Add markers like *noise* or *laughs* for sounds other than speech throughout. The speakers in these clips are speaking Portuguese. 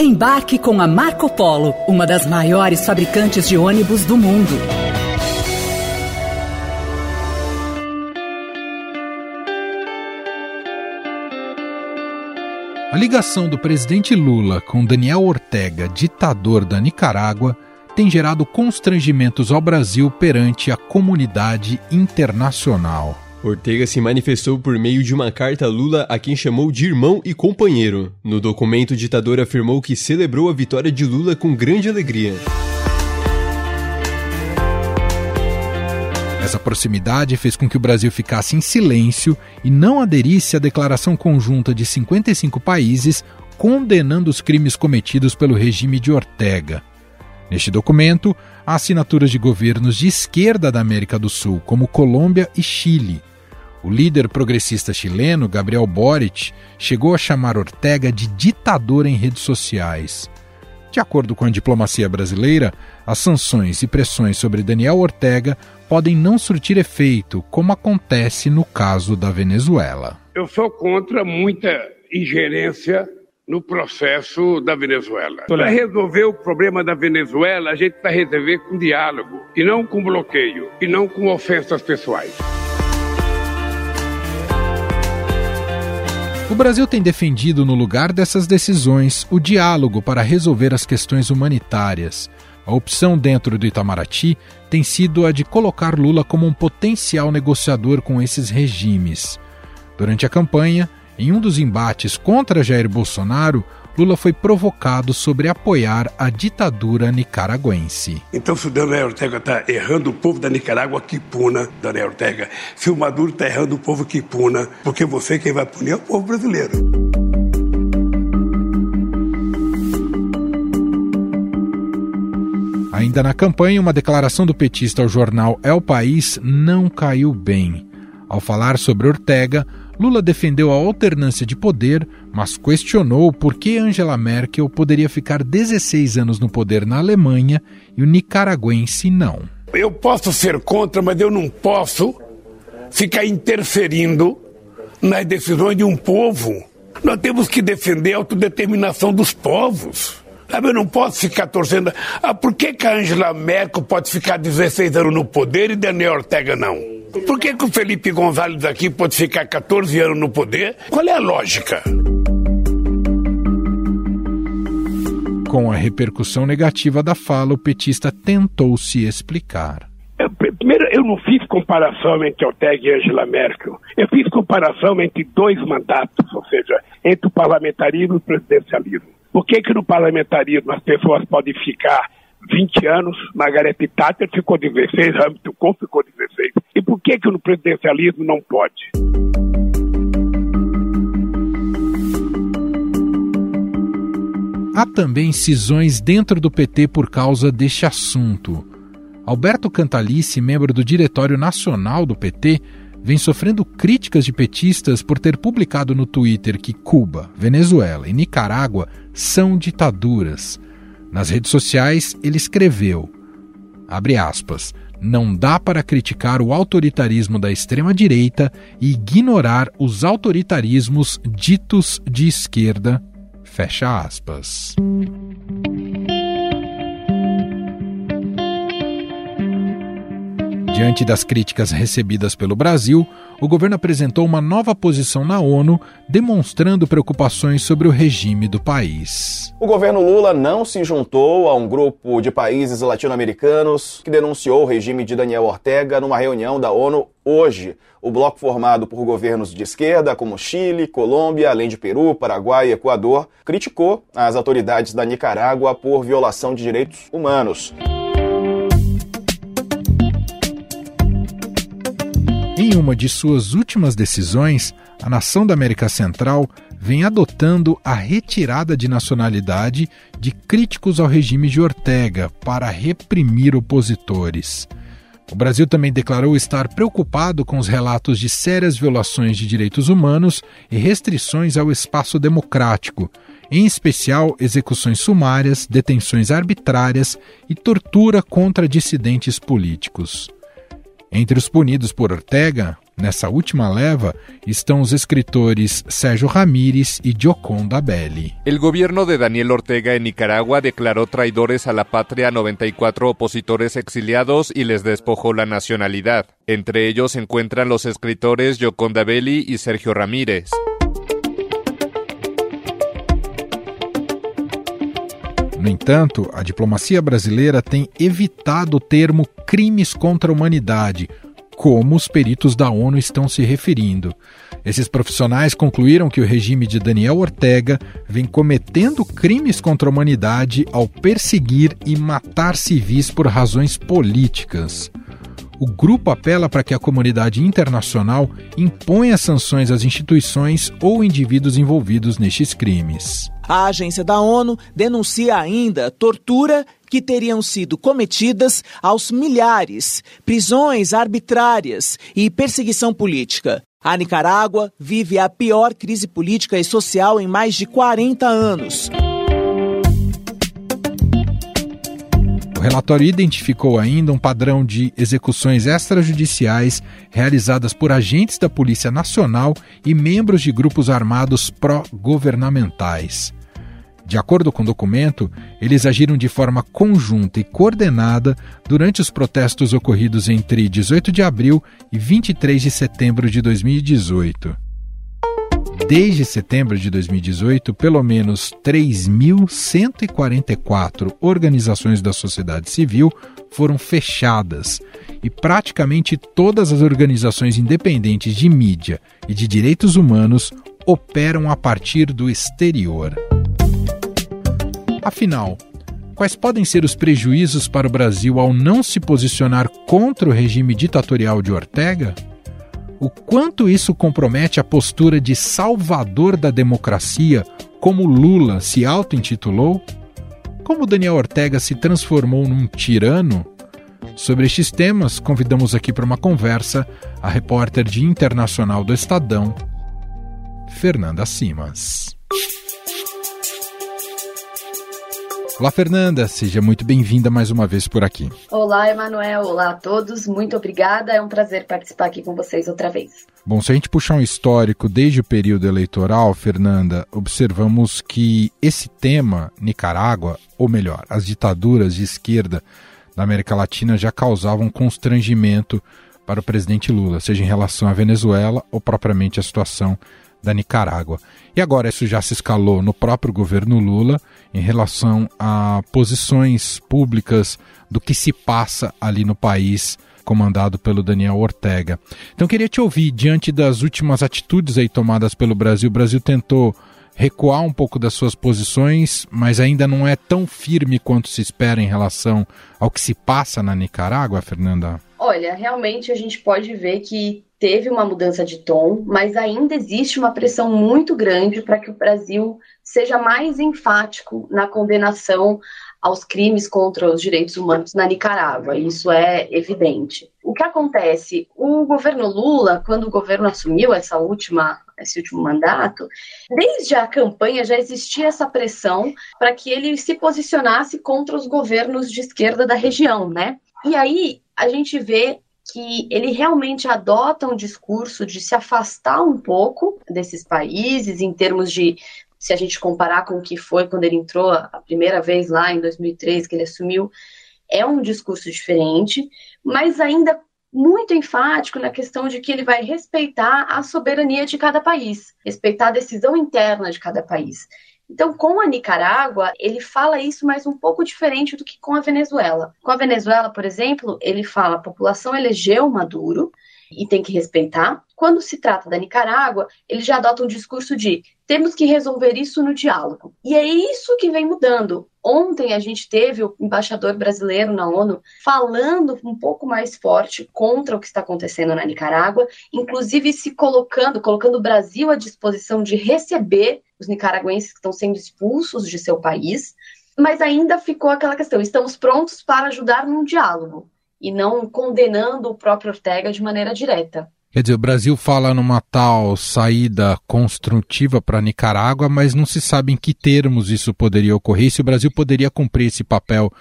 Embarque com a Marco Polo, uma das maiores fabricantes de ônibus do mundo. A ligação do presidente Lula com Daniel Ortega, ditador da Nicarágua, tem gerado constrangimentos ao Brasil perante a comunidade internacional. Ortega se manifestou por meio de uma carta a Lula a quem chamou de irmão e companheiro. No documento, o ditador afirmou que celebrou a vitória de Lula com grande alegria. Essa proximidade fez com que o Brasil ficasse em silêncio e não aderisse à declaração conjunta de 55 países condenando os crimes cometidos pelo regime de Ortega. Neste documento, há assinaturas de governos de esquerda da América do Sul, como Colômbia e Chile. O líder progressista chileno, Gabriel Boric, chegou a chamar Ortega de ditador em redes sociais. De acordo com a diplomacia brasileira, as sanções e pressões sobre Daniel Ortega podem não surtir efeito, como acontece no caso da Venezuela. Eu sou contra muita ingerência no processo da Venezuela. Para resolver o problema da Venezuela, a gente vai resolver com diálogo, e não com bloqueio, e não com ofensas pessoais. O Brasil tem defendido, no lugar dessas decisões, o diálogo para resolver as questões humanitárias. A opção dentro do Itamaraty tem sido a de colocar Lula como um potencial negociador com esses regimes. Durante a campanha, em um dos embates contra Jair Bolsonaro, Lula foi provocado sobre apoiar a ditadura nicaragüense. Então, se o Daniel Ortega está errando o povo da Nicarágua, que puna, Daniel Ortega. Se o Maduro está errando o povo, que puna, porque você quem vai punir é o povo brasileiro. Ainda na campanha, uma declaração do petista ao jornal El País não caiu bem. Ao falar sobre Ortega, Lula defendeu a alternância de poder, mas questionou por que Angela Merkel poderia ficar 16 anos no poder na Alemanha e o nicaragüense não. Eu posso ser contra, mas eu não posso ficar interferindo nas decisões de um povo. Nós temos que defender a autodeterminação dos povos. Eu não posso ficar torcendo. Ah, por que, que a Angela Merkel pode ficar 16 anos no poder e Daniel Ortega não? Por que, que o Felipe Gonzalez aqui pode ficar 14 anos no poder? Qual é a lógica? Com a repercussão negativa da fala, o petista tentou se explicar. Eu, primeiro, eu não fiz comparação entre Ortega e Angela Merkel. Eu fiz comparação entre dois mandatos, ou seja, entre o parlamentarismo e o presidencialismo. Por que, que no parlamentarismo as pessoas podem ficar 20 anos, Margaret Thatcher ficou 16, Hamilton Kohl ficou 16. Por que, que no presidencialismo não pode? Há também cisões dentro do PT por causa deste assunto. Alberto Cantalice, membro do Diretório Nacional do PT, vem sofrendo críticas de petistas por ter publicado no Twitter que Cuba, Venezuela e Nicarágua são ditaduras. Nas redes sociais, ele escreveu: abre aspas, não dá para criticar o autoritarismo da extrema-direita e ignorar os autoritarismos ditos de esquerda. Fecha aspas. Diante das críticas recebidas pelo Brasil, o governo apresentou uma nova posição na ONU, demonstrando preocupações sobre o regime do país. O governo Lula não se juntou a um grupo de países latino-americanos que denunciou o regime de Daniel Ortega numa reunião da ONU hoje. O bloco formado por governos de esquerda, como Chile, Colômbia, além de Peru, Paraguai e Equador, criticou as autoridades da Nicarágua por violação de direitos humanos. Em uma de suas últimas decisões, a nação da América Central vem adotando a retirada de nacionalidade de críticos ao regime de Ortega para reprimir opositores. O Brasil também declarou estar preocupado com os relatos de sérias violações de direitos humanos e restrições ao espaço democrático, em especial execuções sumárias, detenções arbitrárias e tortura contra dissidentes políticos. Entre os punidos por Ortega, Nessa última leva estão os escritores Sérgio Ramírez e Gioconda Belli. El gobierno de Daniel Ortega en Nicaragua declaró traidores a la patria a 94 opositores exiliados y les despojó la nacionalidad. Entre ellos se encuentran los escritores Gioconda Belli y Sergio Ramírez. No entanto, a diplomacia brasileira tem evitado o termo crimes contra a humanidade, como os peritos da ONU estão se referindo. Esses profissionais concluíram que o regime de Daniel Ortega vem cometendo crimes contra a humanidade ao perseguir e matar civis por razões políticas. O grupo apela para que a comunidade internacional imponha sanções às instituições ou indivíduos envolvidos nestes crimes. A agência da ONU denuncia ainda tortura que teriam sido cometidas aos milhares, prisões arbitrárias e perseguição política. A Nicarágua vive a pior crise política e social em mais de 40 anos. O relatório identificou ainda um padrão de execuções extrajudiciais realizadas por agentes da Polícia Nacional e membros de grupos armados pró-governamentais. De acordo com o documento, eles agiram de forma conjunta e coordenada durante os protestos ocorridos entre 18 de abril e 23 de setembro de 2018. Desde setembro de 2018, pelo menos 3.144 organizações da sociedade civil foram fechadas e praticamente todas as organizações independentes de mídia e de direitos humanos operam a partir do exterior. Afinal, quais podem ser os prejuízos para o Brasil ao não se posicionar contra o regime ditatorial de Ortega? O quanto isso compromete a postura de salvador da democracia, como Lula se auto-intitulou? Como Daniel Ortega se transformou num tirano? Sobre estes temas, convidamos aqui para uma conversa a repórter de internacional do Estadão, Fernanda Simas. Olá, Fernanda, seja muito bem-vinda mais uma vez por aqui. Olá, Emanuel, olá a todos, muito obrigada, é um prazer participar aqui com vocês outra vez. Bom, se a gente puxar um histórico desde o período eleitoral, Fernanda, observamos que esse tema, Nicarágua, ou melhor, as ditaduras de esquerda da América Latina já causavam constrangimento para o presidente Lula, seja em relação à Venezuela ou propriamente a situação da Nicarágua. E agora isso já se escalou no próprio governo Lula em relação a posições públicas do que se passa ali no país comandado pelo Daniel Ortega. Então queria te ouvir diante das últimas atitudes aí tomadas pelo Brasil. O Brasil tentou recuar um pouco das suas posições, mas ainda não é tão firme quanto se espera em relação ao que se passa na Nicarágua, Fernanda? Olha, realmente a gente pode ver que teve uma mudança de tom, mas ainda existe uma pressão muito grande para que o Brasil seja mais enfático na condenação aos crimes contra os direitos humanos na Nicarágua. Isso é evidente. O que acontece? O governo Lula, quando o governo assumiu essa última esse último mandato, desde a campanha já existia essa pressão para que ele se posicionasse contra os governos de esquerda da região, né? E aí a gente vê que ele realmente adota um discurso de se afastar um pouco desses países em termos de se a gente comparar com o que foi quando ele entrou a primeira vez lá em 2003 que ele assumiu, é um discurso diferente, mas ainda muito enfático na questão de que ele vai respeitar a soberania de cada país, respeitar a decisão interna de cada país. Então, com a Nicarágua, ele fala isso, mas um pouco diferente do que com a Venezuela. Com a Venezuela, por exemplo, ele fala: a população elegeu Maduro e tem que respeitar. Quando se trata da Nicarágua, ele já adota um discurso de temos que resolver isso no diálogo. E é isso que vem mudando. Ontem a gente teve o embaixador brasileiro na ONU falando um pouco mais forte contra o que está acontecendo na Nicarágua, inclusive se colocando, colocando o Brasil à disposição de receber os nicaragüenses que estão sendo expulsos de seu país, mas ainda ficou aquela questão: estamos prontos para ajudar num diálogo e não condenando o próprio Ortega de maneira direta. Quer dizer, o Brasil fala numa tal saída construtiva para Nicarágua, mas não se sabe em que termos isso poderia ocorrer. Se o Brasil poderia cumprir esse papel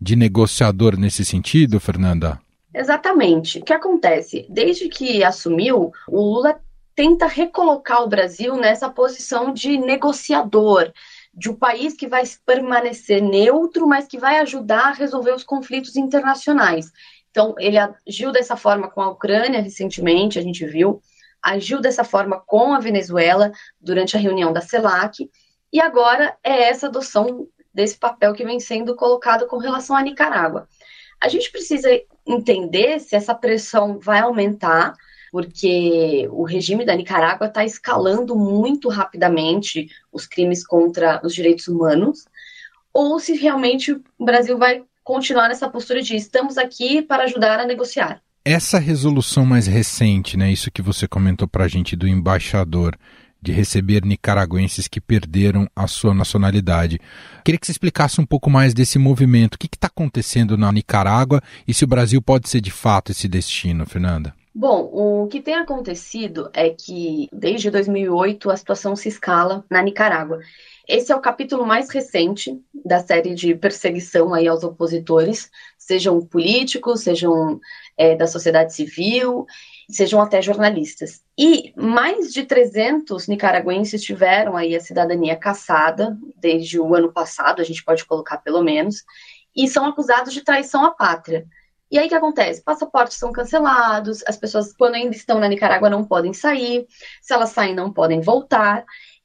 de negociador nesse sentido, Fernanda? Exatamente. O que acontece? Desde que assumiu, o Lula tenta recolocar o Brasil nessa posição de negociador, de um país que vai permanecer neutro, mas que vai ajudar a resolver os conflitos internacionais. Então, ele agiu dessa forma com a Ucrânia recentemente, a gente viu, agiu dessa forma com a Venezuela durante a reunião da CELAC, e agora é essa adoção desse papel que vem sendo colocado com relação à Nicarágua. A gente precisa entender se essa pressão vai aumentar, porque o regime da Nicarágua está escalando muito rapidamente os crimes contra os direitos humanos, ou se realmente o Brasil vai continuar nessa postura de estamos aqui para ajudar a negociar. Essa resolução mais recente, né, isso que você comentou para a gente do embaixador, de receber nicaragüenses que perderam a sua nacionalidade. Queria que você explicasse um pouco mais desse movimento. O que está acontecendo na Nicarágua e se o Brasil pode ser de fato esse destino, Fernanda? Bom, o que tem acontecido é que desde 2008 a situação se escala na Nicarágua. Esse é o capítulo mais recente da série de perseguição aí aos opositores, sejam políticos, sejam é, da sociedade civil, sejam até jornalistas. E mais de 300 nicaragüenses tiveram aí a cidadania cassada desde o ano passado, a gente pode colocar pelo menos, e são acusados de traição à pátria. E aí o que acontece? Passaportes são cancelados, as pessoas, quando ainda estão na Nicarágua, não podem sair, se elas saem, não podem voltar,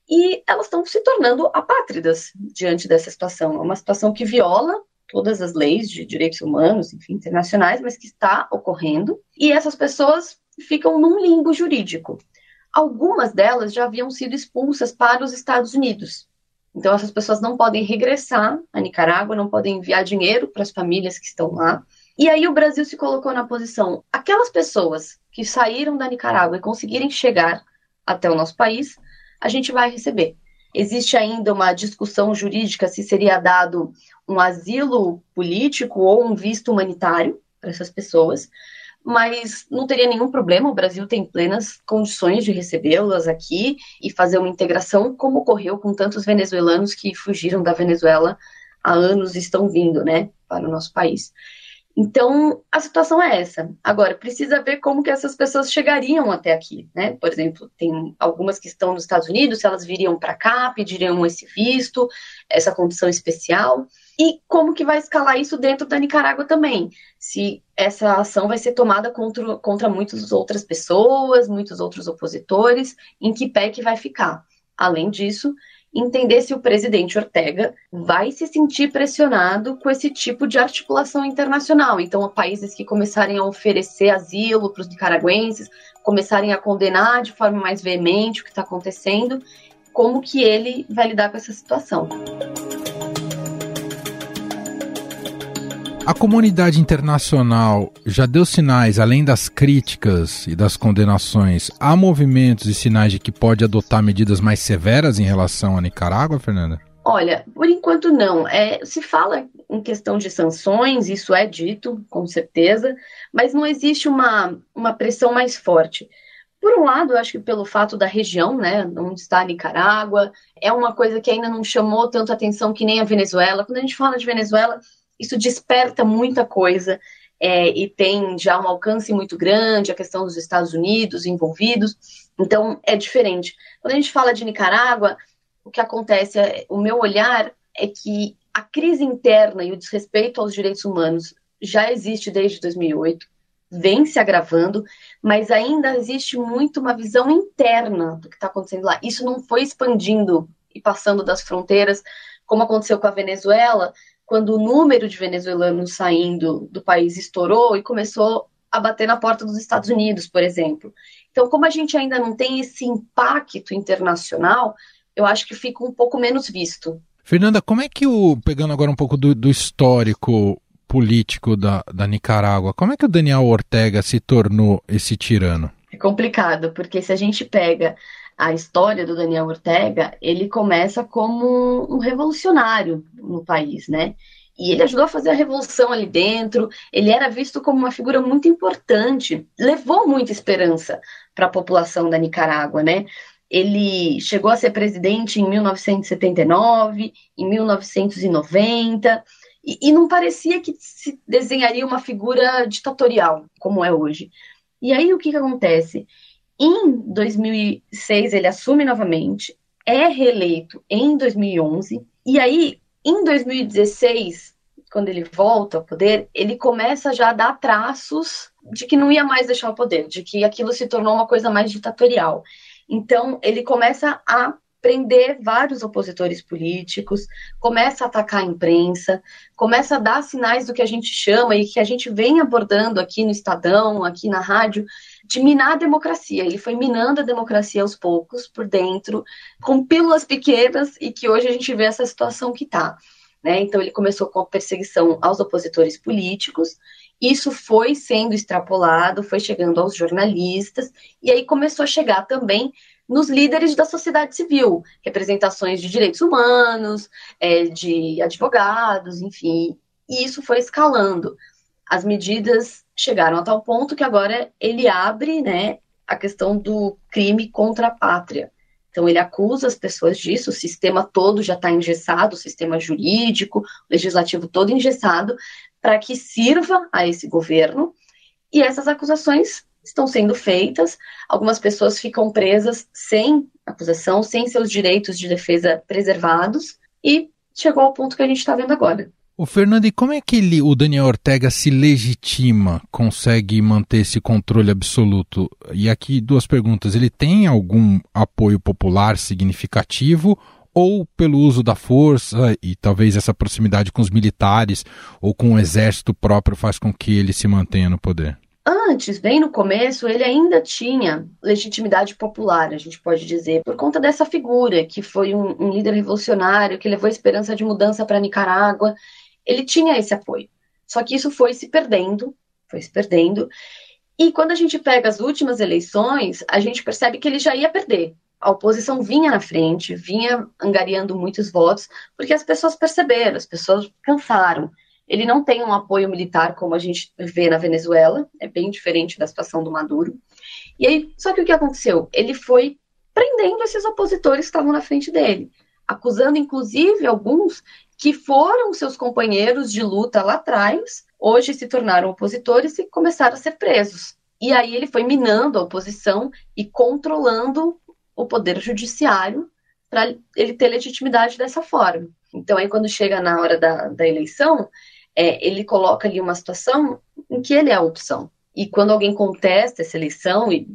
e elas estão se tornando apátridas diante dessa situação. É uma situação que viola todas as leis de direitos humanos, enfim, internacionais, mas que está ocorrendo, e essas pessoas ficam num limbo jurídico. Algumas delas já haviam sido expulsas para os Estados Unidos. Então, essas pessoas não podem regressar à Nicarágua, não podem enviar dinheiro para as famílias que estão lá. E aí o Brasil se colocou na posição, aquelas pessoas que saíram da Nicarágua e conseguirem chegar até o nosso país, a gente vai receber. Existe ainda uma discussão jurídica se seria dado um asilo político ou um visto humanitário para essas pessoas, mas não teria nenhum problema, o Brasil tem plenas condições de recebê-las aqui e fazer uma integração, como ocorreu com tantos venezuelanos que fugiram da Venezuela há anos e estão vindo, né, para o nosso país. Então, a situação é essa. Agora, precisa ver como que essas pessoas chegariam até aqui, né? Por exemplo, tem algumas que estão nos Estados Unidos, se elas viriam para cá, pediriam esse visto, essa condição especial, e como que vai escalar isso dentro da Nicarágua também? Se essa ação vai ser tomada contra, contra muitas outras pessoas, muitos outros opositores, em que pé que vai ficar? Além disso, entender se o presidente Ortega vai se sentir pressionado com esse tipo de articulação internacional. Então, países que começarem a oferecer asilo para os nicaragüenses, começarem a condenar de forma mais veemente o que está acontecendo, como que ele vai lidar com essa situação. A comunidade internacional já deu sinais, além das críticas e das condenações, há movimentos e sinais de que pode adotar medidas mais severas em relação à Nicarágua, Fernanda? Olha, por enquanto não. É, se fala em questão de sanções, isso é dito, com certeza, mas não existe uma, uma pressão mais forte. Por um lado, eu acho que pelo fato da região, né, onde está a Nicarágua, é uma coisa que ainda não chamou tanto atenção que nem a Venezuela. Quando a gente fala de Venezuela, isso desperta muita coisa é, e tem já um alcance muito grande, a questão dos Estados Unidos envolvidos, então é diferente. Quando a gente fala de Nicarágua, o que acontece, é, o meu olhar é que a crise interna e o desrespeito aos direitos humanos já existe desde 2008, vem se agravando, mas ainda existe muito uma visão interna do que está acontecendo lá. Isso não foi expandindo e passando das fronteiras, como aconteceu com a Venezuela, quando o número de venezuelanos saindo do país estourou e começou a bater na porta dos Estados Unidos, por exemplo. Então, como a gente ainda não tem esse impacto internacional, eu acho que fica um pouco menos visto. Fernanda, como é que o, pegando agora um pouco do, do histórico político da, da Nicarágua, como é que o Daniel Ortega se tornou esse tirano? É complicado, porque se a gente pega a história do Daniel Ortega, ele começa como um revolucionário no país, né? E ele ajudou a fazer a revolução ali dentro, ele era visto como uma figura muito importante, levou muita esperança para a população da Nicarágua, né? Ele chegou a ser presidente em 1979, em 1990, e, e não parecia que se desenharia uma figura ditatorial, como é hoje. E aí o que, que acontece? Em 2006 ele assume novamente, é reeleito em 2011, e aí em 2016, quando ele volta ao poder, ele começa já a dar traços de que não ia mais deixar o poder, de que aquilo se tornou uma coisa mais ditatorial. Então, ele começa a prender vários opositores políticos, começa a atacar a imprensa, começa a dar sinais do que a gente chama e que a gente vem abordando aqui no Estadão, aqui na rádio, de minar a democracia. Ele foi minando a democracia aos poucos, por dentro, com pílulas pequenas, e que hoje a gente vê essa situação que está. Né? Então, ele começou com a perseguição aos opositores políticos, isso foi sendo extrapolado, foi chegando aos jornalistas, e aí começou a chegar também nos líderes da sociedade civil, representações de direitos humanos, é, de advogados, enfim, e isso foi escalando. As medidas chegaram a tal ponto que agora ele abre né, a questão do crime contra a pátria. Então, ele acusa as pessoas disso, o sistema todo já está engessado, o sistema jurídico, o legislativo todo engessado, para que sirva a esse governo. E essas acusações estão sendo feitas, algumas pessoas ficam presas sem acusação, sem seus direitos de defesa preservados, e chegou ao ponto que a gente está vendo agora. O Fernando, e como é que ele, o Daniel Ortega se legitima, consegue manter esse controle absoluto? E aqui duas perguntas: ele tem algum apoio popular significativo ou pelo uso da força e talvez essa proximidade com os militares ou com o exército próprio faz com que ele se mantenha no poder? Antes, bem no começo, ele ainda tinha legitimidade popular, a gente pode dizer, por conta dessa figura, que foi um, um líder revolucionário, que levou a esperança de mudança para Nicarágua. Ele tinha esse apoio. Só que isso foi se perdendo, foi se perdendo. E quando a gente pega as últimas eleições, a gente percebe que ele já ia perder. A oposição vinha na frente, vinha angariando muitos votos, porque as pessoas perceberam, as pessoas cansaram. Ele não tem um apoio militar como a gente vê na Venezuela, é bem diferente da situação do Maduro. E aí, só que o que aconteceu? Ele foi prendendo esses opositores que estavam na frente dele, acusando inclusive alguns que foram seus companheiros de luta lá atrás, hoje se tornaram opositores e começaram a ser presos. E aí ele foi minando a oposição e controlando o poder judiciário para ele ter legitimidade dessa forma. Então aí quando chega na hora da, da eleição, é, ele coloca ali uma situação em que ele é a opção. E quando alguém contesta essa eleição, e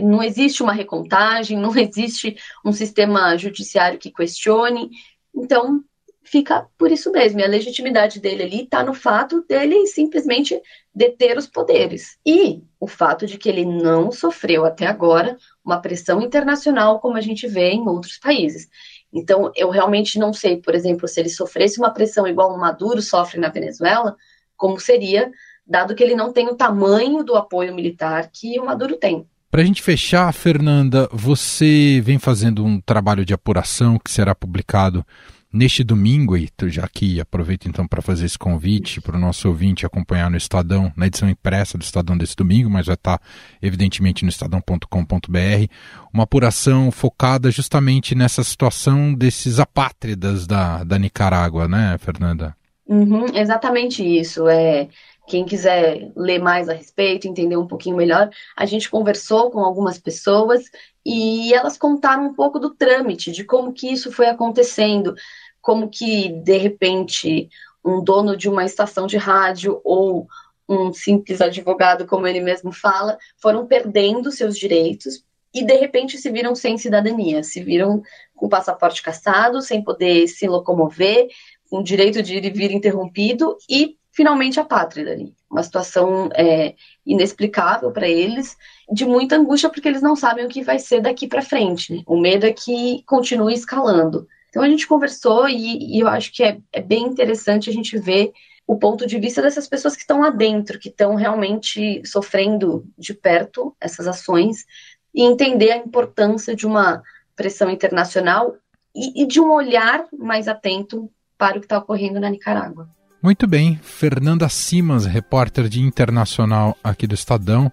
não existe uma recontagem, *laughs* não existe um sistema judiciário que questione, então fica por isso mesmo. E a legitimidade dele ali está no fato dele simplesmente deter os poderes. E o fato de que ele não sofreu até agora uma pressão internacional como a gente vê em outros países. Então, eu realmente não sei, por exemplo, se ele sofresse uma pressão igual o Maduro sofre na Venezuela, como seria, dado que ele não tem o tamanho do apoio militar que o Maduro tem. Para a gente fechar, Fernanda, você vem fazendo um trabalho de apuração que será publicado Neste domingo, e já aqui aproveito então para fazer esse convite para o nosso ouvinte acompanhar no Estadão, na edição impressa do Estadão desse domingo, mas vai estar tá, evidentemente no estadão.com.br, uma apuração focada justamente nessa situação desses apátridas da, da Nicarágua, né, Fernanda? Uhum, exatamente isso. É, quem quiser ler mais a respeito, entender um pouquinho melhor, a gente conversou com algumas pessoas e elas contaram um pouco do trâmite, de como que isso foi acontecendo, como que, de repente, um dono de uma estação de rádio ou um simples advogado, como ele mesmo fala, foram perdendo seus direitos e, de repente, se viram sem cidadania, se viram com o passaporte caçado, sem poder se locomover, com o direito de ir e vir interrompido e, finalmente, a pátria ali. Uma situação é, inexplicável para eles, de muita angústia, porque eles não sabem o que vai ser daqui para frente. Né? O medo é que continue escalando. Então a gente conversou e, e eu acho que é, é, bem interessante a gente ver o ponto de vista dessas pessoas que estão lá dentro, que estão realmente sofrendo de perto essas ações e entender a importância de uma pressão internacional e, e de um olhar mais atento para o que está ocorrendo na Nicarágua. Muito bem, Fernanda Simas, repórter de internacional aqui do Estadão,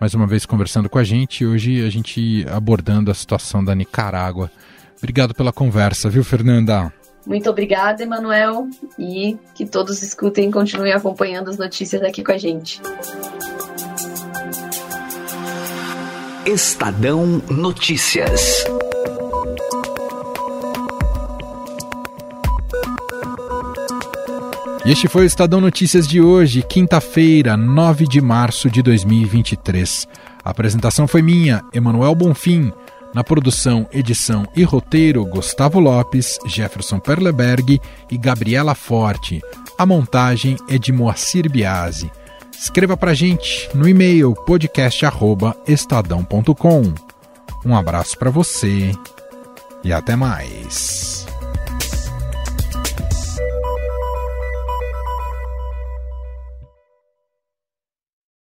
mais uma vez conversando com a gente. Hoje a gente abordando a situação da Nicarágua. Obrigado pela conversa, viu, Fernanda? Muito obrigada, Emanuel, e que todos escutem e continuem acompanhando as notícias aqui com a gente. Estadão Notícias. E este foi o Estadão Notícias de hoje, quinta-feira, 9 de março de 2023. A apresentação foi minha, Emanuel Bonfim. Na produção, edição e roteiro, Gustavo Lopes, Jefferson Perleberg e Gabriela Forte. A montagem é de Moacir Biasi. Escreva para gente no e-mail podcast@estadão.com. Um abraço para você e até mais.